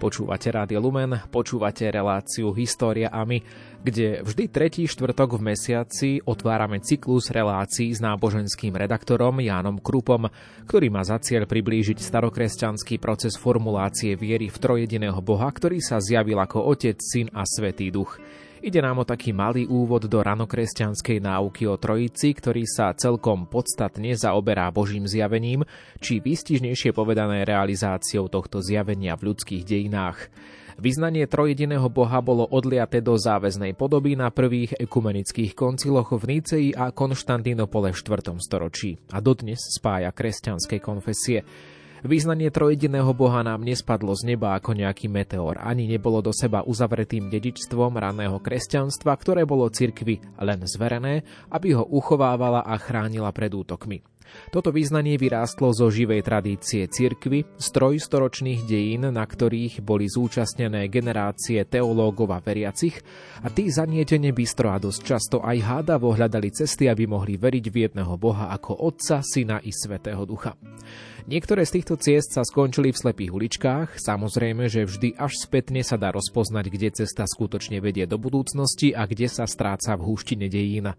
Počúvate Rádio Lumen, počúvate reláciu História a my, kde vždy tretí štvrtok v mesiaci otvárame cyklus relácií s náboženským redaktorom Jánom Krupom, ktorý má za cieľ priblížiť starokresťanský proces formulácie viery v trojediného Boha, ktorý sa zjavil ako Otec, Syn a Svetý Duch. Ide nám o taký malý úvod do ranokresťanskej náuky o Trojici, ktorý sa celkom podstatne zaoberá Božím zjavením, či výstižnejšie povedané realizáciou tohto zjavenia v ľudských dejinách. Vyznanie trojediného Boha bolo odliaté do záväznej podoby na prvých ekumenických konciloch v Níceji a Konštantínopole v 4. storočí a dodnes spája kresťanské konfesie. Význanie trojediného Boha nám nespadlo z neba ako nejaký meteor, ani nebolo do seba uzavretým dedičstvom raného kresťanstva, ktoré bolo cirkvi len zverené, aby ho uchovávala a chránila pred útokmi. Toto význanie vyrástlo zo živej tradície cirkvy, z trojstoročných dejín, na ktorých boli zúčastnené generácie teológov a veriacich a tí zanietene bystro a dosť často aj hádavo hľadali cesty, aby mohli veriť v jedného Boha ako Otca, Syna i Svetého Ducha. Niektoré z týchto ciest sa skončili v slepých uličkách, samozrejme, že vždy až spätne sa dá rozpoznať, kde cesta skutočne vedie do budúcnosti a kde sa stráca v húštine dejín.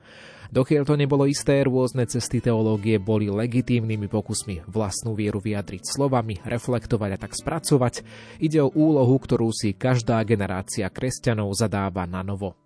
Dokiaľ to nebolo isté, rôzne cesty teológie boli legitímnymi pokusmi vlastnú vieru vyjadriť slovami, reflektovať a tak spracovať. Ide o úlohu, ktorú si každá generácia kresťanov zadáva na novo.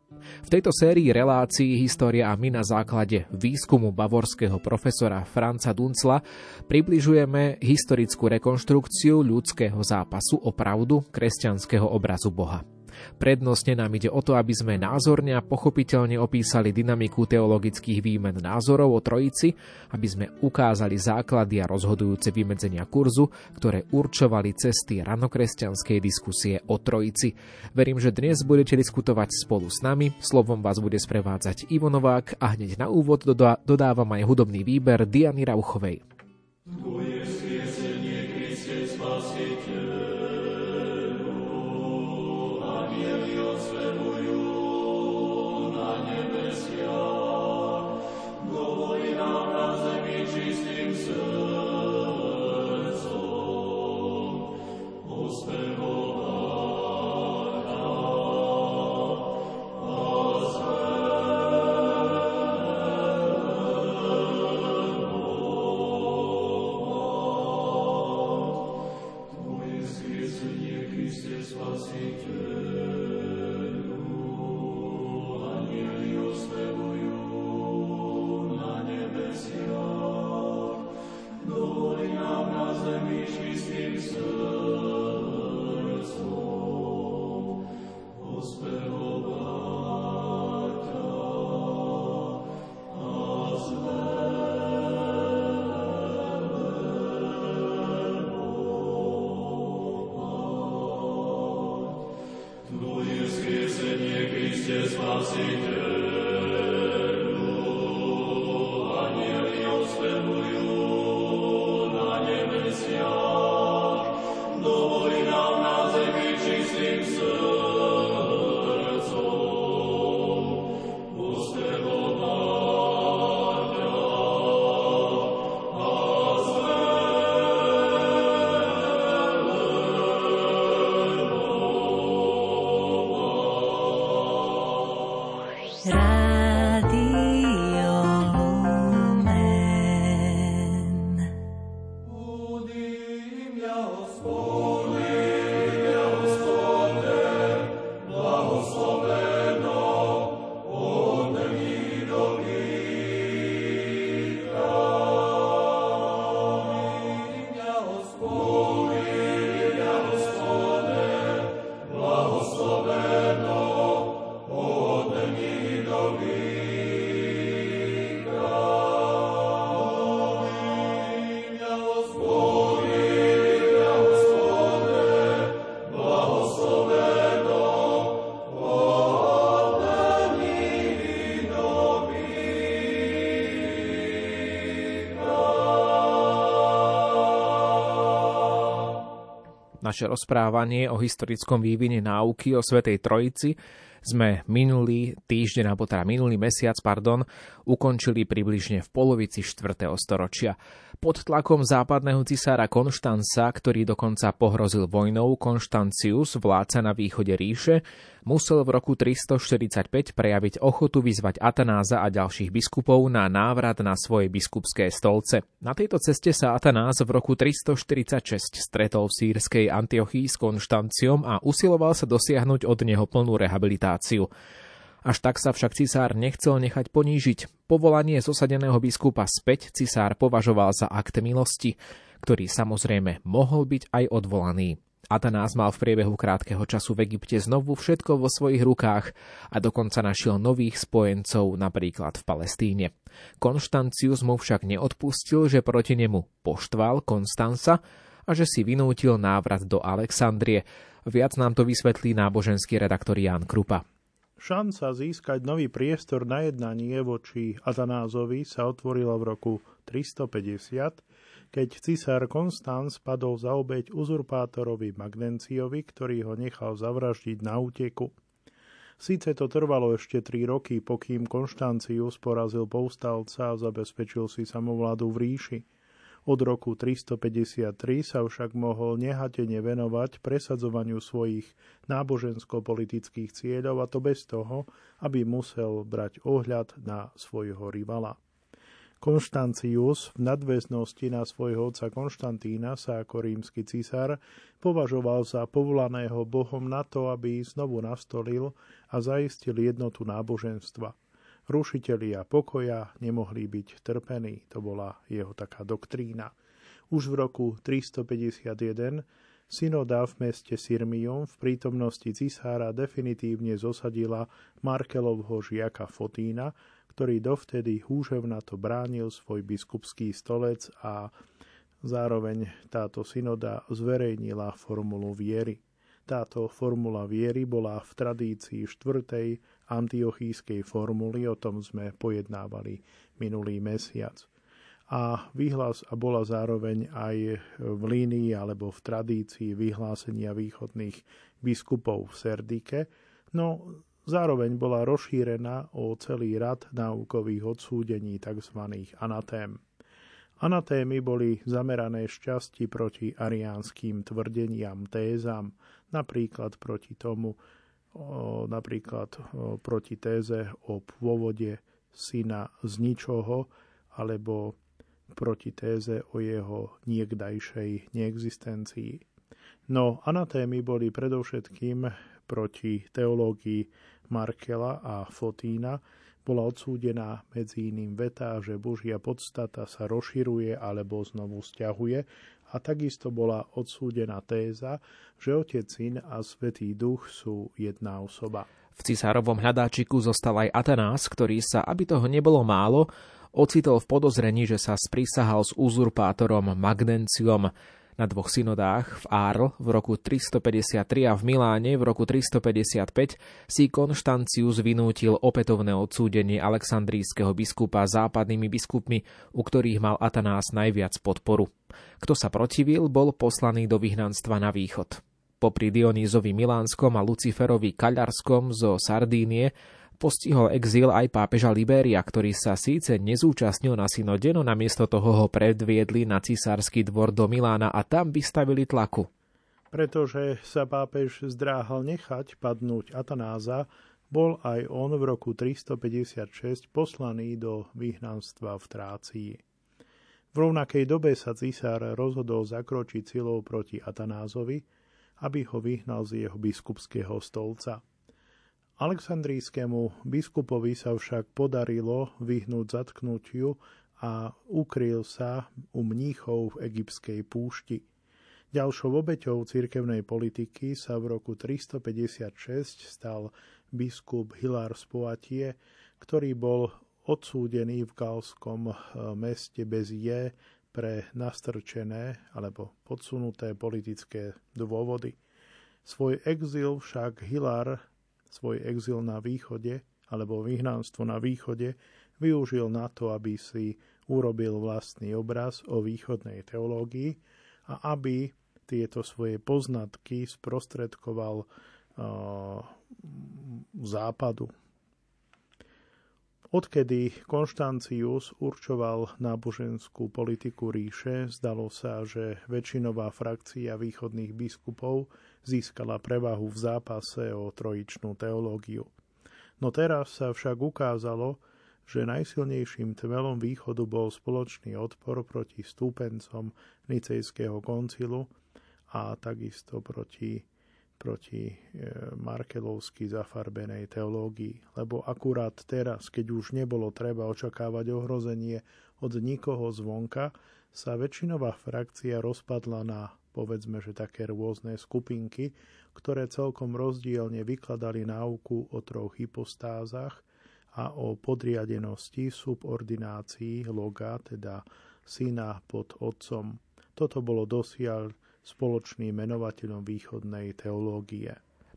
V tejto sérii relácií História a my na základe výskumu bavorského profesora Franca Duncla približujeme historickú rekonštrukciu ľudského zápasu o pravdu kresťanského obrazu Boha. Prednostne nám ide o to, aby sme názorne a pochopiteľne opísali dynamiku teologických výmen názorov o Trojici, aby sme ukázali základy a rozhodujúce vymedzenia kurzu, ktoré určovali cesty ranokresťanskej diskusie o Trojici. Verím, že dnes budete diskutovať spolu s nami, slovom vás bude sprevádzať Ivo Novák a hneď na úvod dodávam aj hudobný výber Diany Rauchovej. Naše rozprávanie o historickom vývine náuky o Svetej Trojici sme minulý týždeň, alebo teda minulý mesiac, pardon, ukončili približne v polovici 4. storočia. Pod tlakom západného cisára Konštanca, ktorý dokonca pohrozil vojnou Konštancius, vládca na východe ríše, musel v roku 345 prejaviť ochotu vyzvať Atanáza a ďalších biskupov na návrat na svoje biskupské stolce. Na tejto ceste sa Atanás v roku 346 stretol v sírskej Antiochii s Konštanciom a usiloval sa dosiahnuť od neho plnú rehabilitáciu. Až tak sa však cisár nechcel nechať ponížiť. Povolanie zosadeného biskupa späť cisár považoval za akt milosti, ktorý samozrejme mohol byť aj odvolaný. Atanás mal v priebehu krátkeho času v Egypte znovu všetko vo svojich rukách a dokonca našiel nových spojencov napríklad v Palestíne. Konštancius mu však neodpustil, že proti nemu poštval Konstanca a že si vynútil návrat do Alexandrie. Viac nám to vysvetlí náboženský redaktor Jan Krupa. Šanca získať nový priestor na jednanie voči Atanázovi sa otvorila v roku 350 keď cisár Konstanc padol za obeď uzurpátorovi Magnenciovi, ktorý ho nechal zavraždiť na úteku. Síce to trvalo ešte tri roky, pokým Konštancius porazil povstalca a zabezpečil si samovládu v ríši. Od roku 353 sa však mohol nehatene venovať presadzovaniu svojich nábožensko-politických cieľov a to bez toho, aby musel brať ohľad na svojho rivala. Konštancius v nadväznosti na svojho otca Konštantína sa ako rímsky cisár považoval za povolaného Bohom na to, aby znovu nastolil a zaistil jednotu náboženstva. Rušitelia pokoja nemohli byť trpení, to bola jeho taká doktrína. Už v roku 351 synoda v meste Sirmium v prítomnosti cisára definitívne zosadila Markelovho žiaka Fotína, ktorý dovtedy húževnato bránil svoj biskupský stolec a zároveň táto synoda zverejnila formulu viery. Táto formula viery bola v tradícii štvrtej antiochískej formuly, o tom sme pojednávali minulý mesiac. A vyhlas a bola zároveň aj v línii alebo v tradícii vyhlásenia východných biskupov v Serdike, no Zároveň bola rozšírená o celý rad náukových odsúdení tzv. anatém. Anatémy boli zamerané šťasti proti ariánskym tvrdeniam, tézam, napríklad proti tomu, napríklad proti téze o pôvode syna z ničoho, alebo proti téze o jeho niekdajšej neexistencii. No anatémy boli predovšetkým proti teológii Markela a Fotína bola odsúdená medzi iným veta, že Božia podstata sa rozširuje alebo znovu stiahuje a takisto bola odsúdená téza, že Otec, Syn a Svetý Duch sú jedna osoba. V cisárovom hľadáčiku zostal aj Atanás, ktorý sa, aby toho nebolo málo, ocitol v podozrení, že sa sprísahal s uzurpátorom Magnenciom na dvoch synodách v Arl v roku 353 a v Miláne v roku 355 si Konštancius vynútil opätovné odsúdenie alexandrijského biskupa západnými biskupmi, u ktorých mal Atanás najviac podporu. Kto sa protivil, bol poslaný do vyhnanstva na východ. Popri Dionýzovi Milánskom a Luciferovi Kaľarskom zo Sardínie postihol exil aj pápeža Liberia, ktorý sa síce nezúčastnil na synode, no namiesto toho ho predviedli na cisársky dvor do Milána a tam vystavili tlaku. Pretože sa pápež zdráhal nechať padnúť Atanáza, bol aj on v roku 356 poslaný do vyhnanstva v Trácii. V rovnakej dobe sa cisár rozhodol zakročiť silou proti Atanázovi, aby ho vyhnal z jeho biskupského stolca. Aleksandrijskému biskupovi sa však podarilo vyhnúť zatknutiu a ukryl sa u mníchov v egyptskej púšti. Ďalšou obeťou cirkevnej politiky sa v roku 356 stal biskup Hilar z ktorý bol odsúdený v galskom eh, meste Bezie pre nastrčené alebo podsunuté politické dôvody. Svoj exil však Hilar svoj exil na východe alebo vyhnanstvo na východe využil na to, aby si urobil vlastný obraz o východnej teológii a aby tieto svoje poznatky sprostredkoval západu. Odkedy Konštancius určoval náboženskú politiku ríše, zdalo sa, že väčšinová frakcia východných biskupov získala prevahu v zápase o trojičnú teológiu. No teraz sa však ukázalo, že najsilnejším tmelom východu bol spoločný odpor proti stúpencom Nicejského koncilu a takisto proti proti e, markelovsky zafarbenej teológii, lebo akurát teraz, keď už nebolo treba očakávať ohrozenie od nikoho zvonka, sa väčšinová frakcia rozpadla na povedzme, že také rôzne skupinky, ktoré celkom rozdielne vykladali náuku o troch hypostázach a o podriadenosti subordinácii loga, teda syna pod otcom. Toto bolo dosiaľ spoločným menovateľom východnej teológie.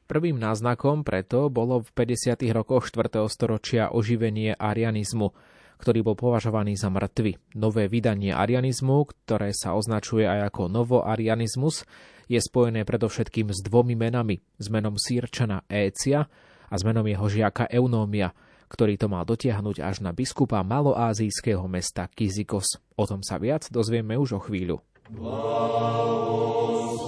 Prvým náznakom preto bolo v 50. rokoch 4. storočia oživenie arianizmu, ktorý bol považovaný za mŕtvy. Nové vydanie arianizmu, ktoré sa označuje aj ako novoarianizmus, je spojené predovšetkým s dvomi menami, s menom Sýrčana Écia a s menom jeho žiaka Eunómia, ktorý to mal dotiahnuť až na biskupa maloázijského mesta Kizikos. O tom sa viac dozvieme už o chvíľu. Wow,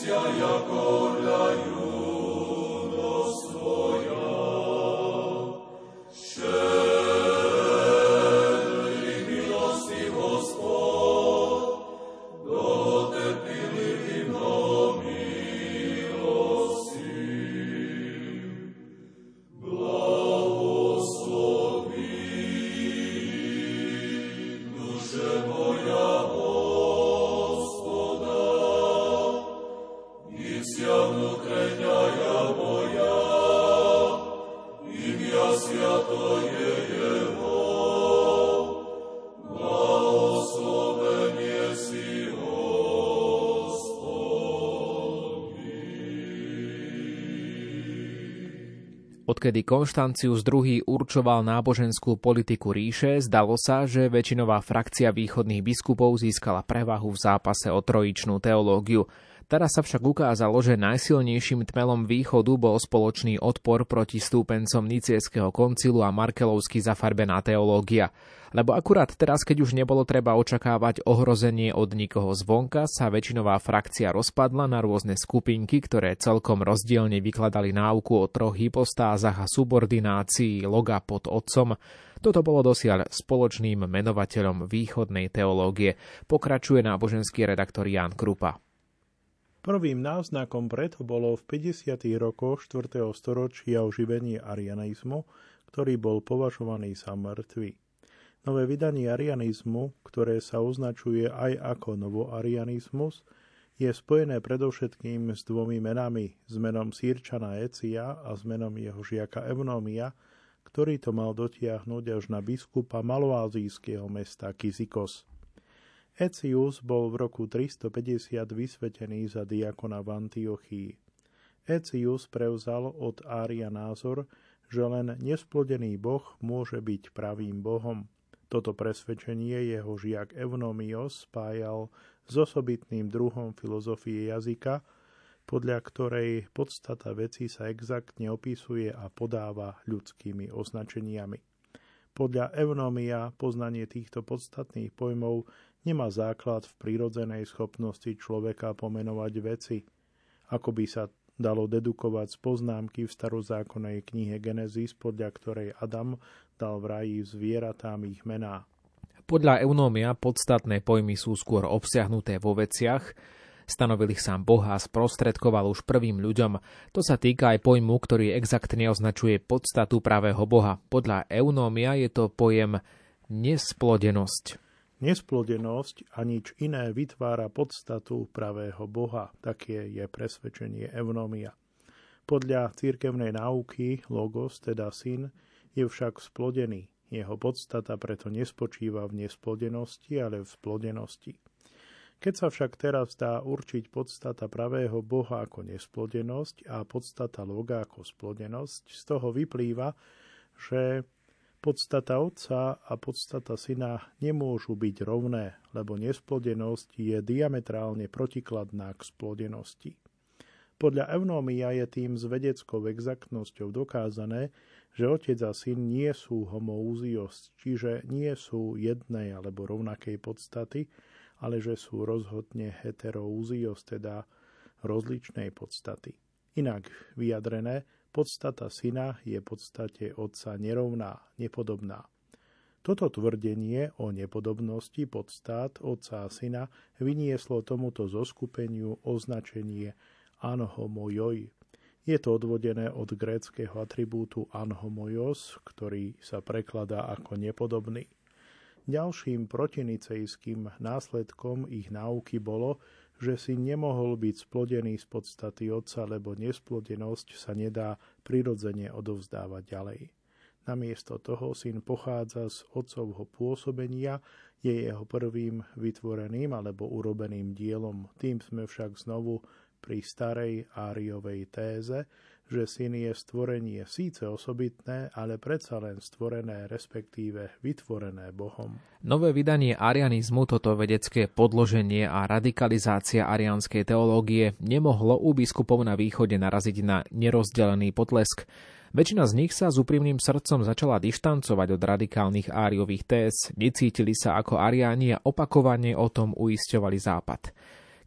Sia Iacor Odkedy Konštancius II určoval náboženskú politiku ríše, zdalo sa, že väčšinová frakcia východných biskupov získala prevahu v zápase o trojičnú teológiu. Teraz sa však ukázalo, že najsilnejším tmelom východu bol spoločný odpor proti stúpencom Nicieského koncilu a Markelovsky zafarbená teológia. Lebo akurát teraz, keď už nebolo treba očakávať ohrozenie od nikoho zvonka, sa väčšinová frakcia rozpadla na rôzne skupinky, ktoré celkom rozdielne vykladali náuku o troch hypostázach a subordinácii loga pod otcom. Toto bolo dosiaľ spoločným menovateľom východnej teológie, pokračuje náboženský redaktor Jan Krupa. Prvým náznakom preto bolo v 50. rokoch 4. storočia oživenie arianizmu, ktorý bol považovaný za mŕtvy. Nové vydanie arianizmu, ktoré sa označuje aj ako novoarianizmus, je spojené predovšetkým s dvomi menami, s menom Sýrčana Ecia a s menom jeho žiaka Evnomia, ktorý to mal dotiahnuť až na biskupa maloázijského mesta Kizikos. Ecius bol v roku 350 vysvetený za diakona v Antiochii. Ecius prevzal od Ária názor, že len nesplodený boh môže byť pravým bohom. Toto presvedčenie jeho žiak Evnomios spájal s osobitným druhom filozofie jazyka, podľa ktorej podstata veci sa exaktne opisuje a podáva ľudskými označeniami. Podľa Evnomia poznanie týchto podstatných pojmov nemá základ v prírodzenej schopnosti človeka pomenovať veci, ako by sa dalo dedukovať z poznámky v starozákonnej knihe Genesis, podľa ktorej Adam dal v raji zvieratám ich mená. Podľa Eunómia podstatné pojmy sú skôr obsiahnuté vo veciach, stanovil ich sám Boh a sprostredkoval už prvým ľuďom. To sa týka aj pojmu, ktorý exaktne označuje podstatu pravého Boha. Podľa Eunómia je to pojem nesplodenosť. Nesplodenosť a nič iné vytvára podstatu pravého Boha, také je presvedčenie Evnomia. Podľa církevnej náuky Logos, teda syn, je však splodený. Jeho podstata preto nespočíva v nesplodenosti, ale v splodenosti. Keď sa však teraz dá určiť podstata pravého Boha ako nesplodenosť a podstata Loga ako splodenosť, z toho vyplýva, že Podstata otca a podstata syna nemôžu byť rovné, lebo nesplodenosť je diametrálne protikladná k splodenosti. Podľa Evnomia je tým s vedeckou exaktnosťou dokázané, že otec a syn nie sú homoúzios, čiže nie sú jednej alebo rovnakej podstaty, ale že sú rozhodne heteroúzios, teda rozličnej podstaty. Inak vyjadrené, Podstata syna je podstate otca nerovná, nepodobná. Toto tvrdenie o nepodobnosti podstát otca a syna vynieslo tomuto zoskupeniu označenie anhomojoj. Je to odvodené od gréckého atribútu anhomojos, ktorý sa prekladá ako nepodobný. Ďalším protinicejským následkom ich náuky bolo, že si nemohol byť splodený z podstaty otca, lebo nesplodenosť sa nedá prirodzene odovzdávať ďalej. Namiesto toho syn pochádza z otcovho pôsobenia, je jeho prvým vytvoreným alebo urobeným dielom. Tým sme však znovu pri starej áriovej téze, že syn je stvorenie síce osobitné, ale predsa len stvorené, respektíve vytvorené Bohom. Nové vydanie arianizmu, toto vedecké podloženie a radikalizácia arianskej teológie nemohlo u biskupov na východe naraziť na nerozdelený potlesk. Väčšina z nich sa s úprimným srdcom začala dištancovať od radikálnych áriových téz, necítili sa ako ariáni a opakovane o tom uisťovali Západ.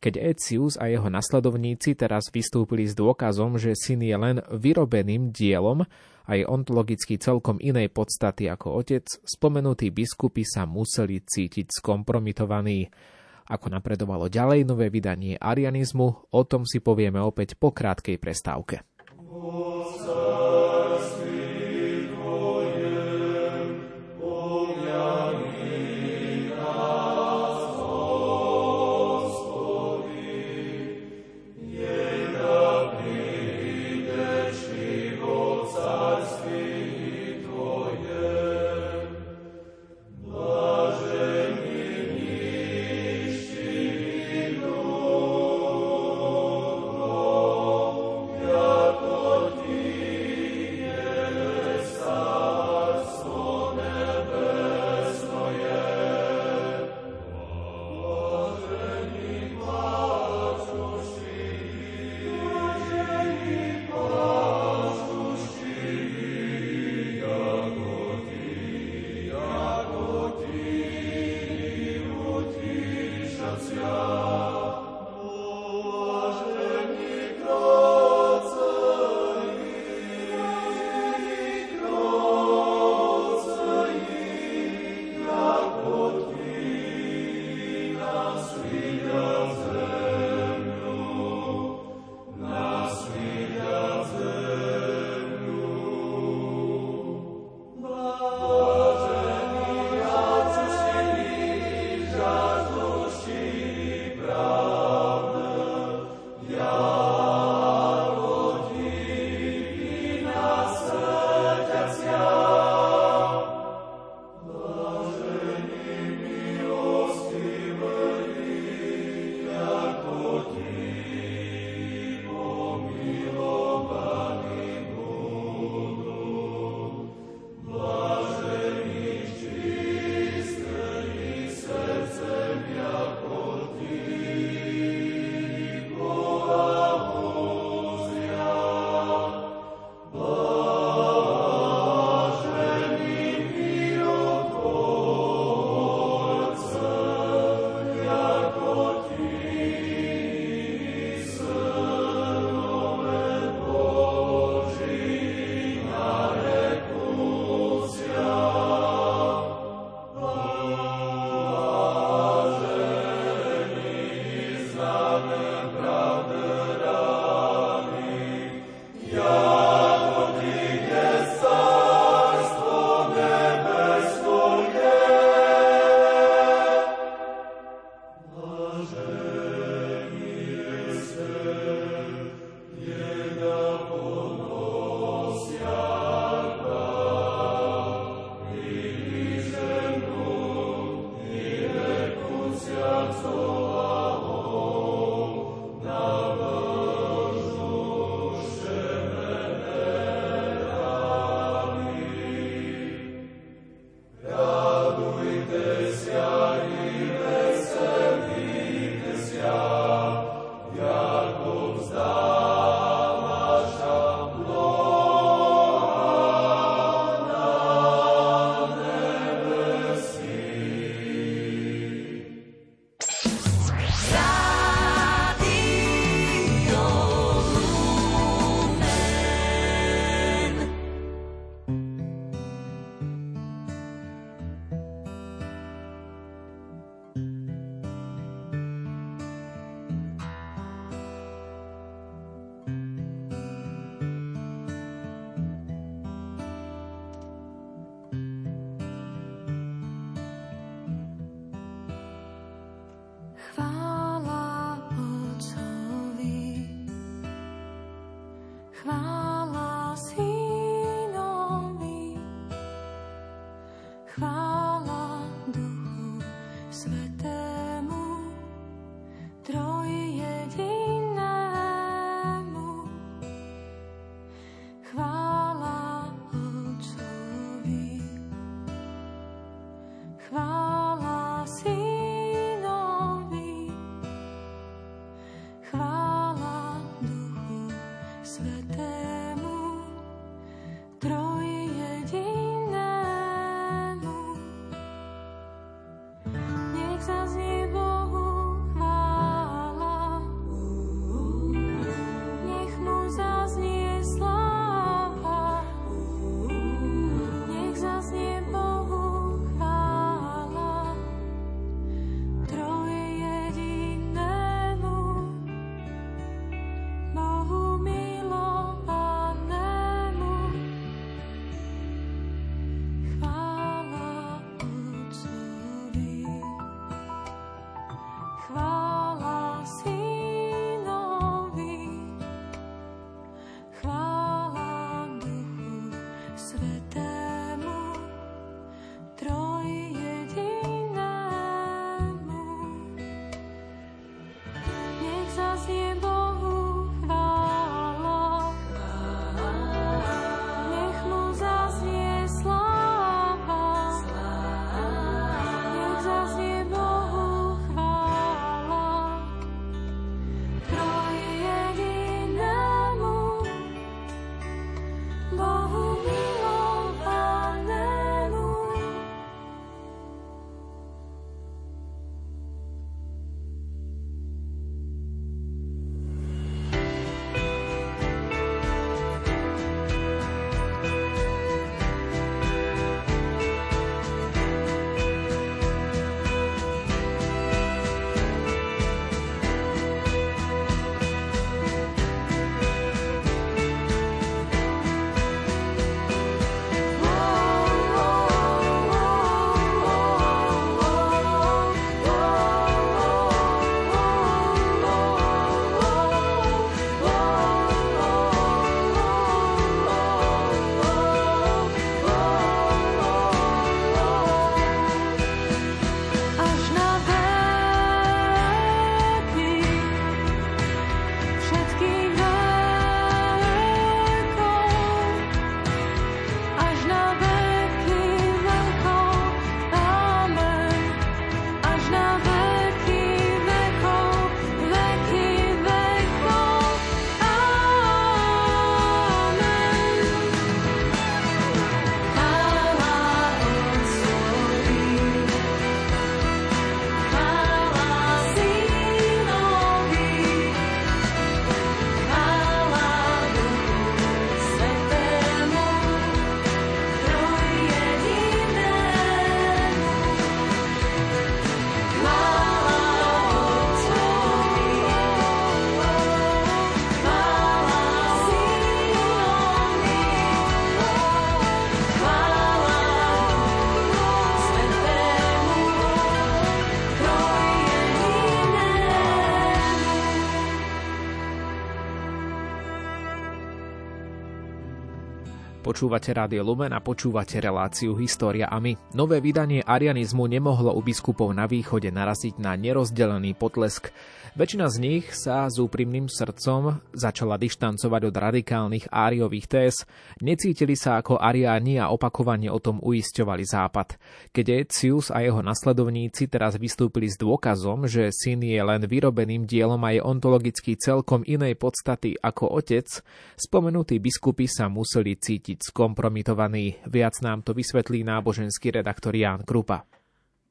Keď Ecius a jeho nasledovníci teraz vystúpili s dôkazom, že syn je len vyrobeným dielom a je ontologicky celkom inej podstaty ako otec, spomenutí biskupy sa museli cítiť skompromitovaní. Ako napredovalo ďalej nové vydanie arianizmu, o tom si povieme opäť po krátkej prestávke. Počúvate Rádio Lumen a počúvate reláciu História a my. Nové vydanie arianizmu nemohlo u biskupov na východe naraziť na nerozdelený potlesk. Väčšina z nich sa s úprimným srdcom začala dištancovať od radikálnych áriových téz, necítili sa ako ariáni a opakovane o tom uisťovali Západ. Keď Ecius a jeho nasledovníci teraz vystúpili s dôkazom, že syn je len vyrobeným dielom a je ontologicky celkom inej podstaty ako otec, spomenutí biskupy sa museli cítiť skompromitovaní. Viac nám to vysvetlí náboženský redaktor Ján Krupa.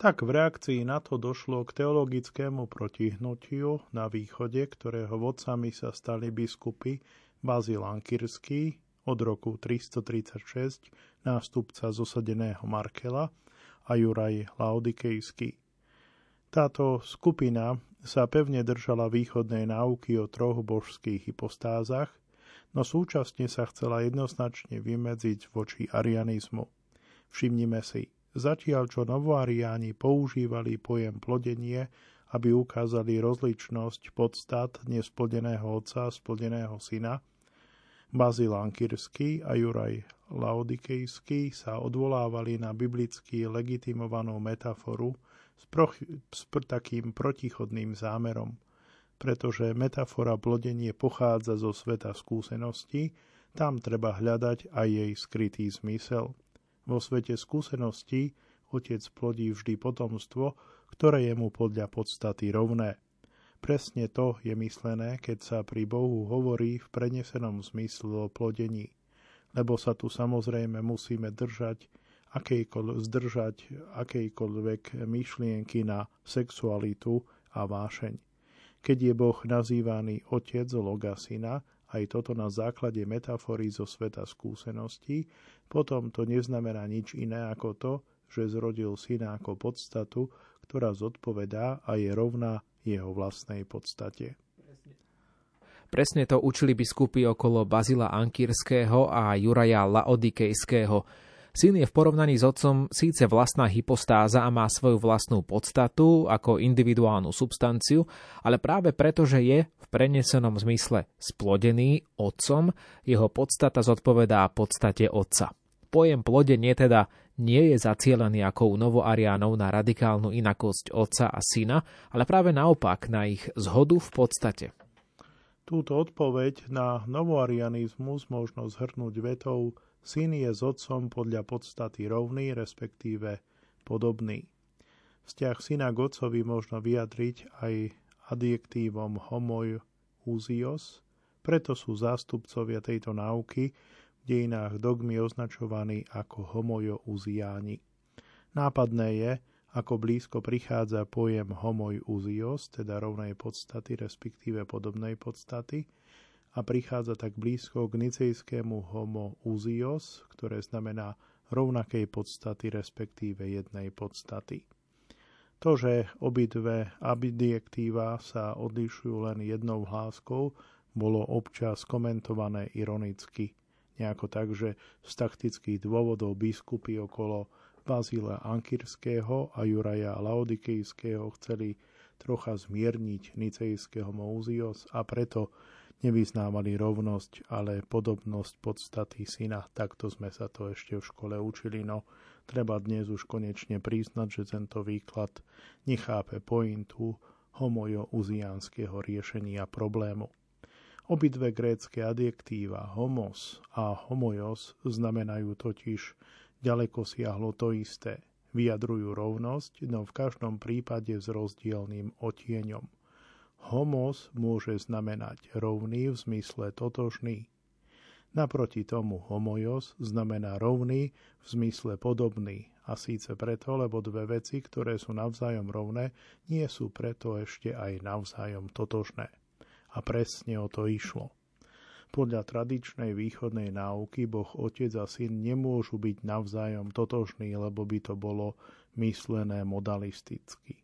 Tak v reakcii na to došlo k teologickému protihnutiu na východe, ktorého vodcami sa stali biskupy Bazil Ankirský od roku 336, nástupca zosadeného Markela a Juraj Laodikejský. Táto skupina sa pevne držala východnej náuky o troch božských hypostázach, no súčasne sa chcela jednoznačne vymedziť voči arianizmu. Všimnime si, Zatiaľ čo novoariáni používali pojem plodenie, aby ukázali rozličnosť podstat nesplodeného otca a splodeného syna, Bazil Ankirský a Juraj Laodikejský sa odvolávali na biblicky legitimovanú metaforu s, pro, s takým protichodným zámerom, pretože metafora plodenie pochádza zo sveta skúsenosti, tam treba hľadať aj jej skrytý zmysel. Vo svete skúseností otec plodí vždy potomstvo, ktoré je mu podľa podstaty rovné. Presne to je myslené, keď sa pri Bohu hovorí v prenesenom zmysle o plodení, lebo sa tu samozrejme musíme držať akejkoľvek, zdržať akejkoľvek myšlienky na sexualitu a vášeň. Keď je Boh nazývaný otec Logasina, aj toto na základe metafory zo sveta skúseností, potom to neznamená nič iné ako to, že zrodil syna ako podstatu, ktorá zodpovedá a je rovná jeho vlastnej podstate. Presne to učili biskupy okolo Bazila Ankirského a Juraja Laodikejského. Syn je v porovnaní s otcom síce vlastná hypostáza a má svoju vlastnú podstatu ako individuálnu substanciu, ale práve preto, že je v prenesenom zmysle splodený otcom, jeho podstata zodpovedá podstate otca. Pojem plodenie teda nie je zacielený ako u novoariánov na radikálnu inakosť otca a syna, ale práve naopak na ich zhodu v podstate. Túto odpoveď na novoarianizmus možno zhrnúť vetou Syn je s otcom podľa podstaty rovný, respektíve podobný. Vzťah syna k otcovi možno vyjadriť aj adjektívom homoj úzios, preto sú zástupcovia tejto náuky v dejinách dogmy označovaní ako homojo uziáni. Nápadné je, ako blízko prichádza pojem homoj uzios, teda rovnej podstaty, respektíve podobnej podstaty, a prichádza tak blízko k nicejskému homo uzios, ktoré znamená rovnakej podstaty, respektíve jednej podstaty. To, že obidve abidjektíva sa odlišujú len jednou hláskou, bolo občas komentované ironicky. Nejako tak, že z taktických dôvodov biskupy okolo Bazíla Ankirského a Juraja Laodikejského chceli trocha zmierniť nicejského Mouzios a preto nevyznávali rovnosť, ale podobnosť podstaty syna. Takto sme sa to ešte v škole učili, no treba dnes už konečne priznať, že tento výklad nechápe pointu homojo-uziánskeho riešenia problému. Obidve grécké adjektíva homos a homojos znamenajú totiž ďaleko siahlo to isté. Vyjadrujú rovnosť, no v každom prípade s rozdielným otieňom – Homos môže znamenať rovný v zmysle totožný. Naproti tomu homojos znamená rovný v zmysle podobný. A síce preto, lebo dve veci, ktoré sú navzájom rovné, nie sú preto ešte aj navzájom totožné. A presne o to išlo. Podľa tradičnej východnej náuky Boh Otec a Syn nemôžu byť navzájom totožní, lebo by to bolo myslené modalisticky.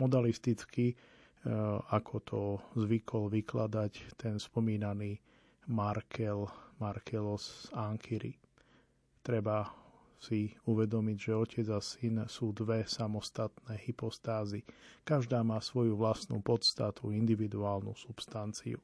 Modalisticky ako to zvykol vykladať ten spomínaný Markel, Markelos Ankyri. Treba si uvedomiť, že otec a syn sú dve samostatné hypostázy. Každá má svoju vlastnú podstatu, individuálnu substanciu.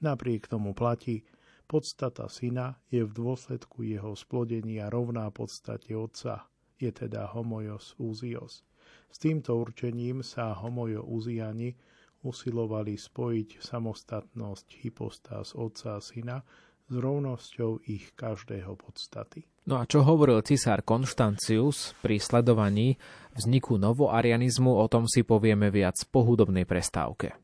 Napriek tomu platí, Podstata syna je v dôsledku jeho splodenia rovná podstate otca, je teda homojos úzios. S týmto určením sa homojo uziani usilovali spojiť samostatnosť hypostás otca a syna s rovnosťou ich každého podstaty. No a čo hovoril cisár Konštancius pri sledovaní vzniku novoarianizmu, o tom si povieme viac po hudobnej prestávke.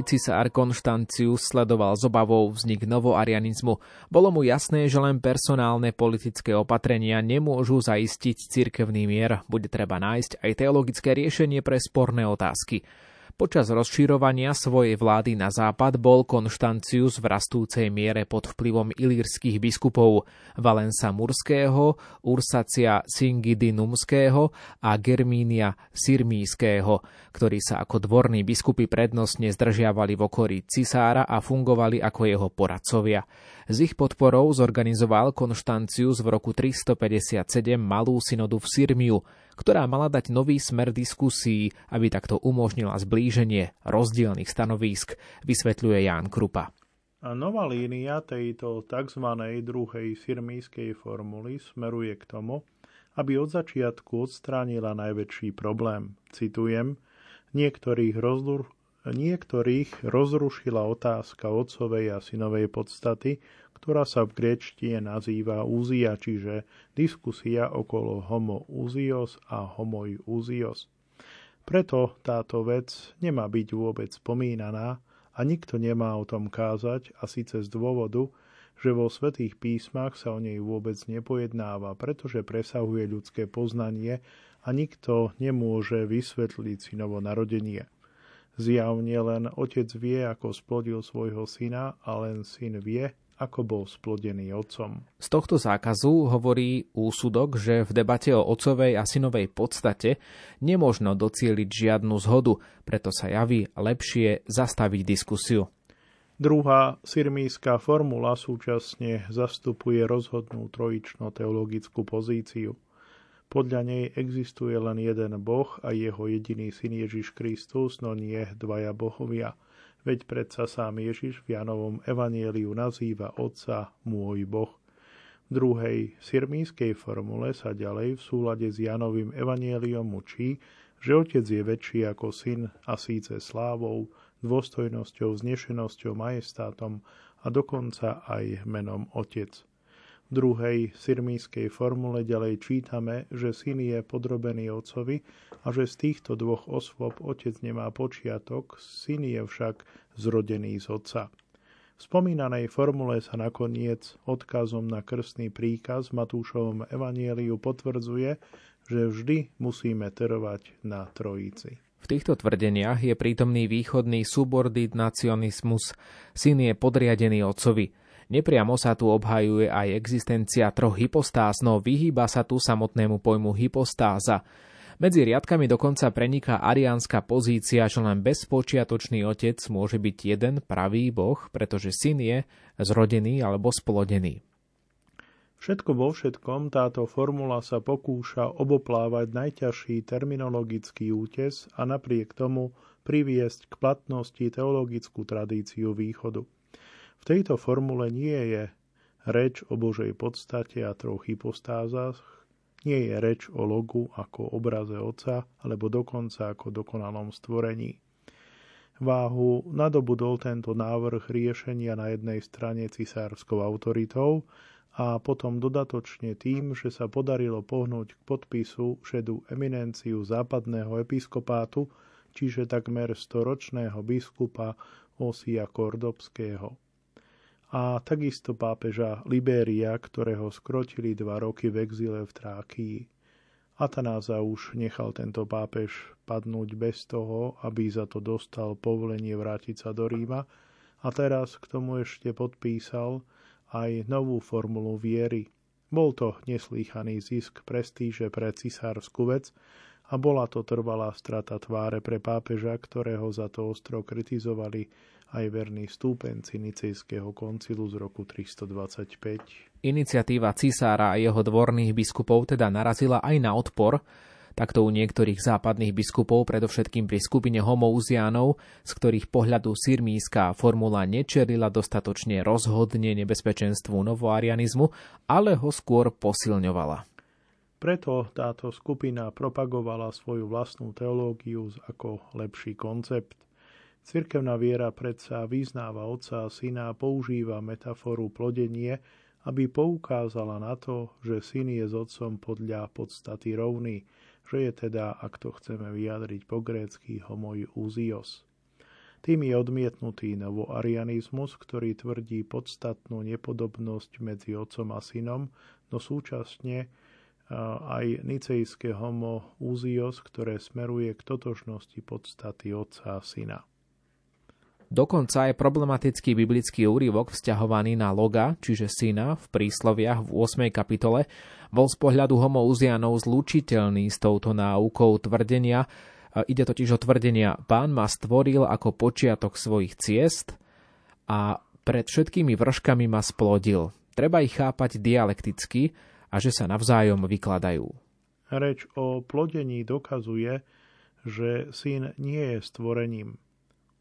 Aj cisár Konštancius sledoval z obavou vznik novoarianizmu. Bolo mu jasné, že len personálne politické opatrenia nemôžu zaistiť cirkevný mier. Bude treba nájsť aj teologické riešenie pre sporné otázky. Počas rozširovania svojej vlády na západ bol Konštancius v rastúcej miere pod vplyvom ilírskych biskupov Valensa Murského, Ursacia Singidinumského a Germínia Sirmíského, ktorí sa ako dvorní biskupy prednostne zdržiavali v okolí cisára a fungovali ako jeho poradcovia. S ich podporou zorganizoval Konštancius v roku 357 malú synodu v Sirmiu, ktorá mala dať nový smer diskusí, aby takto umožnila zblíženie rozdielnych stanovísk, vysvetľuje Ján Krupa. A nová línia tejto tzv. druhej firmískej formuly smeruje k tomu, aby od začiatku odstránila najväčší problém. Citujem, niektorých, rozdur, niektorých rozrušila otázka otcovej a synovej podstaty, ktorá sa v gréčtine nazýva úzia, čiže diskusia okolo homo úzios a homoj úzios. Preto táto vec nemá byť vôbec spomínaná a nikto nemá o tom kázať a síce z dôvodu, že vo svetých písmach sa o nej vôbec nepojednáva, pretože presahuje ľudské poznanie a nikto nemôže vysvetliť synovo narodenie. Zjavne len otec vie, ako splodil svojho syna a len syn vie, ako bol splodený otcom. Z tohto zákazu hovorí úsudok, že v debate o otcovej a synovej podstate nemožno docieliť žiadnu zhodu, preto sa javí lepšie zastaviť diskusiu. Druhá sirmíska formula súčasne zastupuje rozhodnú trojično-teologickú pozíciu. Podľa nej existuje len jeden Boh a jeho jediný syn Ježiš Kristus, no nie dvaja bohovia. Veď predsa sám Ježiš v Janovom evanieliu nazýva Otca môj Boh. V druhej sirmískej formule sa ďalej v súlade s Janovým evanieliom učí, že Otec je väčší ako Syn a síce slávou, dôstojnosťou, znešenosťou, majestátom a dokonca aj menom Otec. Druhej sirmískej formule ďalej čítame, že syn je podrobený otcovi a že z týchto dvoch osôb otec nemá počiatok, syn je však zrodený z otca. V spomínanej formule sa nakoniec odkazom na krstný príkaz v Matúšovom evanieliu potvrdzuje, že vždy musíme terovať na Trojici. V týchto tvrdeniach je prítomný východný subordinacionizmus. Syn je podriadený otcovi. Nepriamo sa tu obhajuje aj existencia troch hypostáz, no vyhýba sa tu samotnému pojmu hypostáza. Medzi riadkami dokonca preniká ariánska pozícia, že len bezpočiatočný otec môže byť jeden pravý boh, pretože syn je zrodený alebo splodený. Všetko vo všetkom táto formula sa pokúša oboplávať najťažší terminologický útes a napriek tomu priviesť k platnosti teologickú tradíciu východu. V tejto formule nie je reč o Božej podstate a troch hypostázach, nie je reč o logu ako obraze Otca, alebo dokonca ako dokonalom stvorení. Váhu nadobudol tento návrh riešenia na jednej strane cisárskou autoritou a potom dodatočne tým, že sa podarilo pohnúť k podpisu šedú eminenciu západného episkopátu, čiže takmer storočného biskupa Osia Kordobského. A takisto pápeža Liberia, ktorého skrotili dva roky v exile v Trákii. Atanáza už nechal tento pápež padnúť bez toho, aby za to dostal povolenie vrátiť sa do Ríma a teraz k tomu ešte podpísal, aj novú formulu viery. Bol to neslýchaný zisk prestíže pre cisárskú vec a bola to trvalá strata tváre pre pápeža, ktorého za to ostro kritizovali aj verní stúpenci Nicejského koncilu z roku 325. Iniciatíva cisára a jeho dvorných biskupov teda narazila aj na odpor, Takto u niektorých západných biskupov, predovšetkým pri skupine homouziánov, z ktorých pohľadu sirmíska formula nečerila dostatočne rozhodne nebezpečenstvu novoarianizmu, ale ho skôr posilňovala. Preto táto skupina propagovala svoju vlastnú teológiu ako lepší koncept. Cirkevná viera predsa vyznáva otca a syna a používa metaforu plodenie, aby poukázala na to, že syn je s otcom podľa podstaty rovný, že je teda, ak to chceme vyjadriť po grécky, homoiousios. Tým je odmietnutý novoarianizmus, ktorý tvrdí podstatnú nepodobnosť medzi otcom a synom, no súčasne aj nicejské homo úzios, ktoré smeruje k totožnosti podstaty otca a syna. Dokonca je problematický biblický úryvok vzťahovaný na loga, čiže syna, v prísloviach v 8. kapitole, bol z pohľadu homouzianov zlučiteľný s touto náukou tvrdenia, ide totiž o tvrdenia, pán ma stvoril ako počiatok svojich ciest a pred všetkými vrškami ma splodil. Treba ich chápať dialekticky a že sa navzájom vykladajú. Reč o plodení dokazuje, že syn nie je stvorením,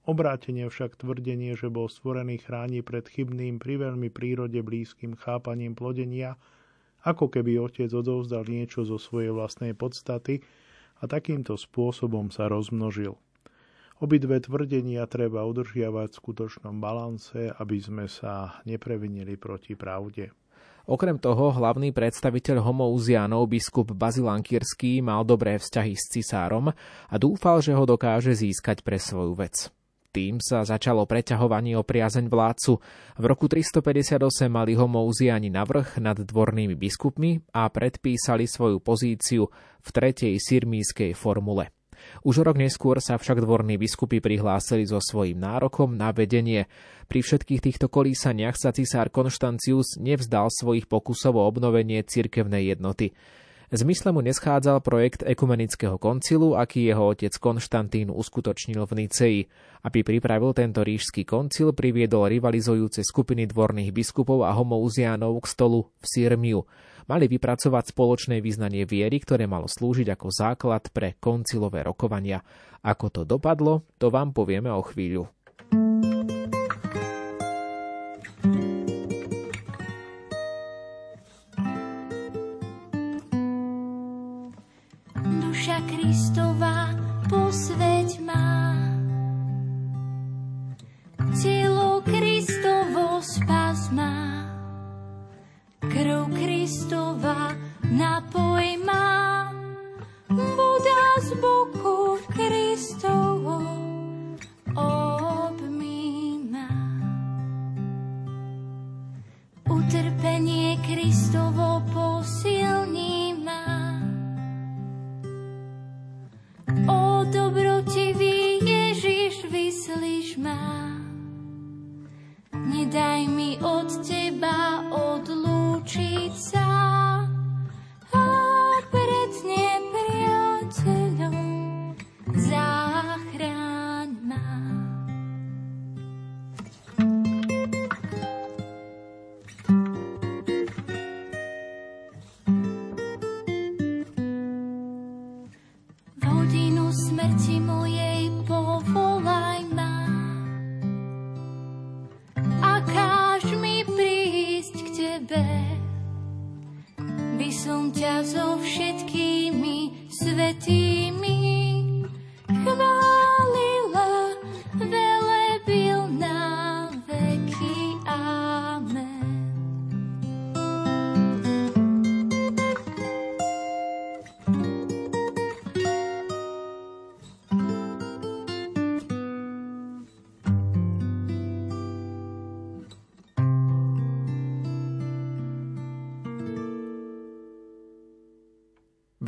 Obrátenie však tvrdenie, že bol stvorený chráni pred chybným, pri veľmi prírode blízkym chápaním plodenia, ako keby otec odovzdal niečo zo svojej vlastnej podstaty a takýmto spôsobom sa rozmnožil. Obidve tvrdenia treba udržiavať v skutočnom balanse, aby sme sa neprevinili proti pravde. Okrem toho, hlavný predstaviteľ homouzianov, biskup Bazilankirský, mal dobré vzťahy s cisárom a dúfal, že ho dokáže získať pre svoju vec. Tým sa začalo preťahovanie o priazeň vládcu. V roku 358 mali homouziani navrh nad dvornými biskupmi a predpísali svoju pozíciu v tretej sirmískej formule. Už rok neskôr sa však dvorní biskupy prihlásili so svojím nárokom na vedenie. Pri všetkých týchto kolísaniach sa cisár Konštancius nevzdal svojich pokusov o obnovenie cirkevnej jednoty. Zmysle mu neschádzal projekt ekumenického koncilu, aký jeho otec Konštantín uskutočnil v Niceji. Aby pripravil tento rížský koncil, priviedol rivalizujúce skupiny dvorných biskupov a homouziánov k stolu v Sirmiu. Mali vypracovať spoločné význanie viery, ktoré malo slúžiť ako základ pre koncilové rokovania. Ako to dopadlo, to vám povieme o chvíľu. Krv Kristova napoj má.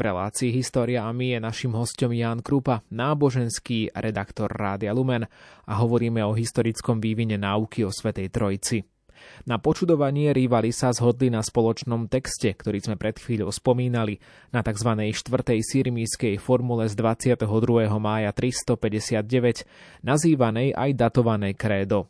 V relácii História a my je našim hostom Jan Krupa, náboženský redaktor Rádia Lumen a hovoríme o historickom vývine náuky o Svetej Trojici. Na počudovanie rivali sa zhodli na spoločnom texte, ktorý sme pred chvíľou spomínali, na tzv. 4. sirmískej formule z 22. mája 359, nazývanej aj datované krédo.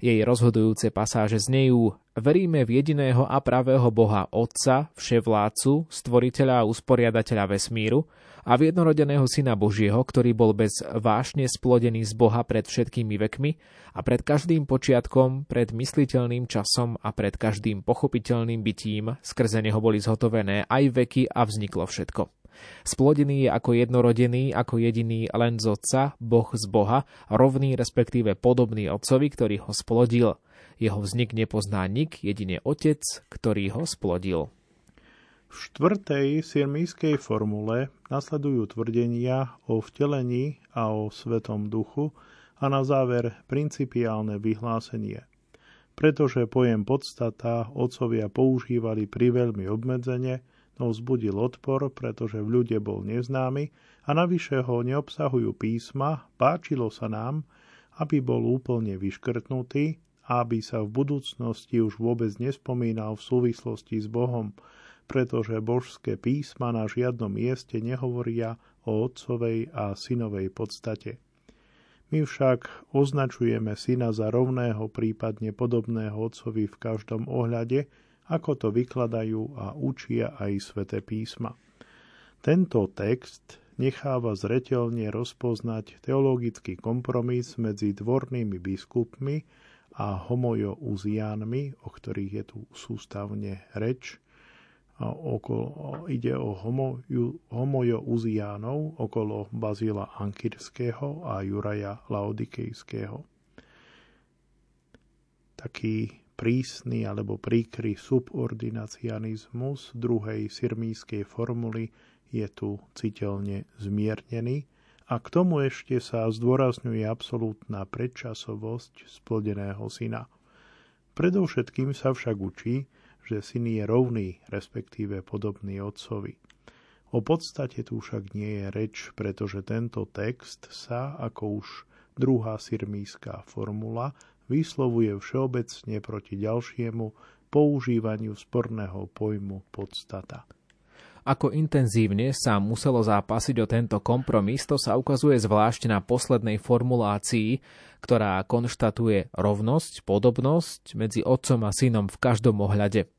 Jej rozhodujúce pasáže znejú Veríme v jediného a pravého Boha Otca, Vševládcu, Stvoriteľa a usporiadateľa vesmíru a v jednorodeného Syna Božieho, ktorý bol bez vášne splodený z Boha pred všetkými vekmi a pred každým počiatkom, pred mysliteľným časom a pred každým pochopiteľným bytím, skrze neho boli zhotovené aj veky a vzniklo všetko. Splodený je ako jednorodený, ako jediný len z Otca, Boh z Boha, rovný respektíve podobný Otcovi, ktorý ho splodil. Jeho vznik nepozná nik, jedine Otec, ktorý ho splodil. V štvrtej sirmískej formule nasledujú tvrdenia o vtelení a o Svetom duchu a na záver principiálne vyhlásenie. Pretože pojem podstata otcovia používali priveľmi obmedzenie, no vzbudil odpor, pretože v ľude bol neznámy a navyše ho neobsahujú písma, páčilo sa nám, aby bol úplne vyškrtnutý a aby sa v budúcnosti už vôbec nespomínal v súvislosti s Bohom, pretože božské písma na žiadnom mieste nehovoria o otcovej a synovej podstate. My však označujeme syna za rovného, prípadne podobného otcovi v každom ohľade, ako to vykladajú a učia aj sväté písma. Tento text necháva zretelne rozpoznať teologický kompromis medzi dvornými biskupmi a homojo-uziánmi, o ktorých je tu sústavne reč. Okolo, ide o homojo-uziánov okolo Bazila Ankyrského a Juraja Laodikejského. Taký prísny alebo príkry subordinacianizmus druhej sirmískej formuly je tu citeľne zmiernený a k tomu ešte sa zdôrazňuje absolútna predčasovosť splodeného syna. Predovšetkým sa však učí, že syn je rovný, respektíve podobný otcovi. O podstate tu však nie je reč, pretože tento text sa, ako už druhá sirmíská formula, vyslovuje všeobecne proti ďalšiemu používaniu sporného pojmu podstata. Ako intenzívne sa muselo zápasiť o tento kompromis, to sa ukazuje zvlášť na poslednej formulácii, ktorá konštatuje rovnosť, podobnosť medzi otcom a synom v každom ohľade.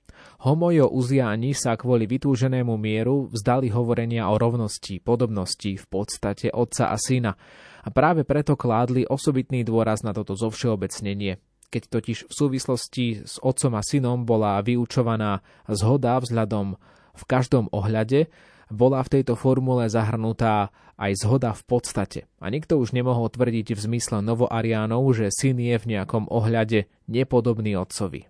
Homojo uziani sa kvôli vytúženému mieru vzdali hovorenia o rovnosti, podobnosti v podstate otca a syna a práve preto kládli osobitný dôraz na toto zovšeobecnenie. Keď totiž v súvislosti s otcom a synom bola vyučovaná zhoda vzhľadom v každom ohľade, bola v tejto formule zahrnutá aj zhoda v podstate. A nikto už nemohol tvrdiť v zmysle novoariánov, že syn je v nejakom ohľade nepodobný otcovi.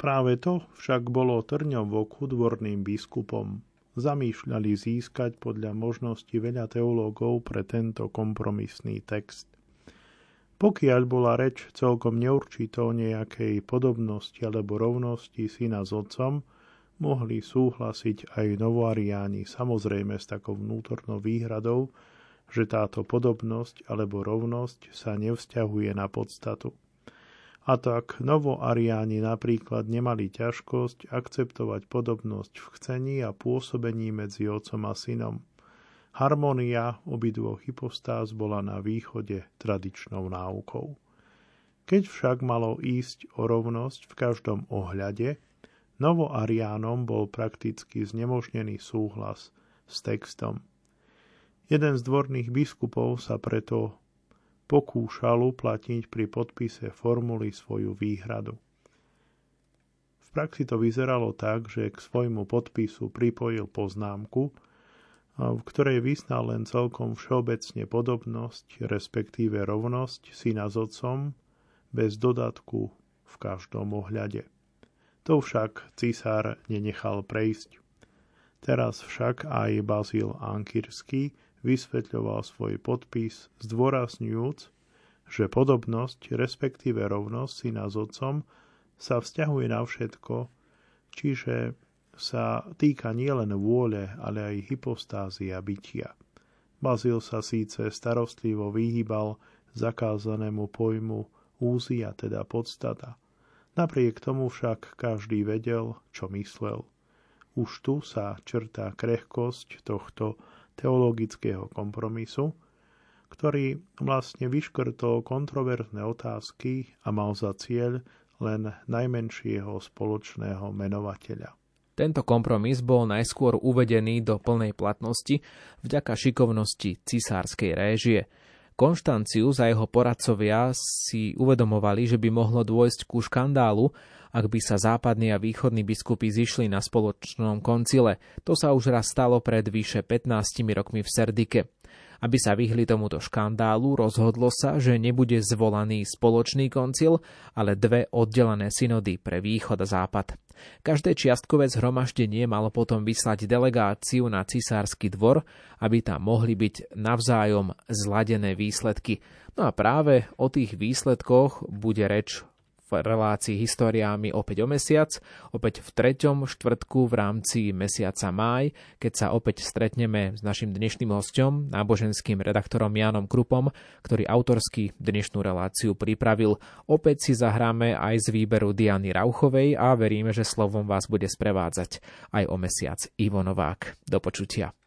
Práve to však bolo trňom v oku dvorným biskupom. Zamýšľali získať podľa možnosti veľa teológov pre tento kompromisný text. Pokiaľ bola reč celkom neurčito o nejakej podobnosti alebo rovnosti syna s otcom, mohli súhlasiť aj novoariáni, samozrejme s takou vnútornou výhradou, že táto podobnosť alebo rovnosť sa nevzťahuje na podstatu. A tak novoariáni napríklad nemali ťažkosť akceptovať podobnosť v chcení a pôsobení medzi otcom a synom. Harmonia obidvoch hypostáz bola na východe tradičnou náukou. Keď však malo ísť o rovnosť v každom ohľade, Novoariánom bol prakticky znemožnený súhlas s textom. Jeden z dvorných biskupov sa preto pokúšal uplatniť pri podpise formuly svoju výhradu. V praxi to vyzeralo tak, že k svojmu podpisu pripojil poznámku, v ktorej vysnal len celkom všeobecne podobnosť, respektíve rovnosť syna s otcom, bez dodatku v každom ohľade. To však císar nenechal prejsť. Teraz však aj Bazil Ankirský vysvetľoval svoj podpis zdôrazňujúc, že podobnosť, respektíve rovnosť syna s otcom sa vzťahuje na všetko, čiže sa týka nielen vôle, ale aj hypostázy a bytia. Bazil sa síce starostlivo vyhýbal zakázanému pojmu úzia, teda podstata – Napriek tomu však každý vedel, čo myslel. Už tu sa črtá krehkosť tohto teologického kompromisu, ktorý vlastne vyškrtol kontroverzné otázky a mal za cieľ len najmenšieho spoločného menovateľa. Tento kompromis bol najskôr uvedený do plnej platnosti vďaka šikovnosti cisárskej réžie – Konštancius a jeho poradcovia si uvedomovali, že by mohlo dôjsť ku škandálu, ak by sa západní a východní biskupy zišli na spoločnom koncile. To sa už raz stalo pred vyše 15 rokmi v Serdike. Aby sa vyhli tomuto škandálu, rozhodlo sa, že nebude zvolaný spoločný koncil, ale dve oddelené synody pre východ a západ. Každé čiastkové zhromaždenie malo potom vyslať delegáciu na cisársky dvor, aby tam mohli byť navzájom zladené výsledky. No a práve o tých výsledkoch bude reč v relácii Históriami opäť o mesiac, opäť v treťom štvrtku v rámci mesiaca máj, keď sa opäť stretneme s našim dnešným hostom, náboženským redaktorom Jánom Krupom, ktorý autorsky dnešnú reláciu pripravil. Opäť si zahráme aj z výberu Diany Rauchovej a veríme, že slovom vás bude sprevádzať aj o mesiac Ivo Novák. Do počutia.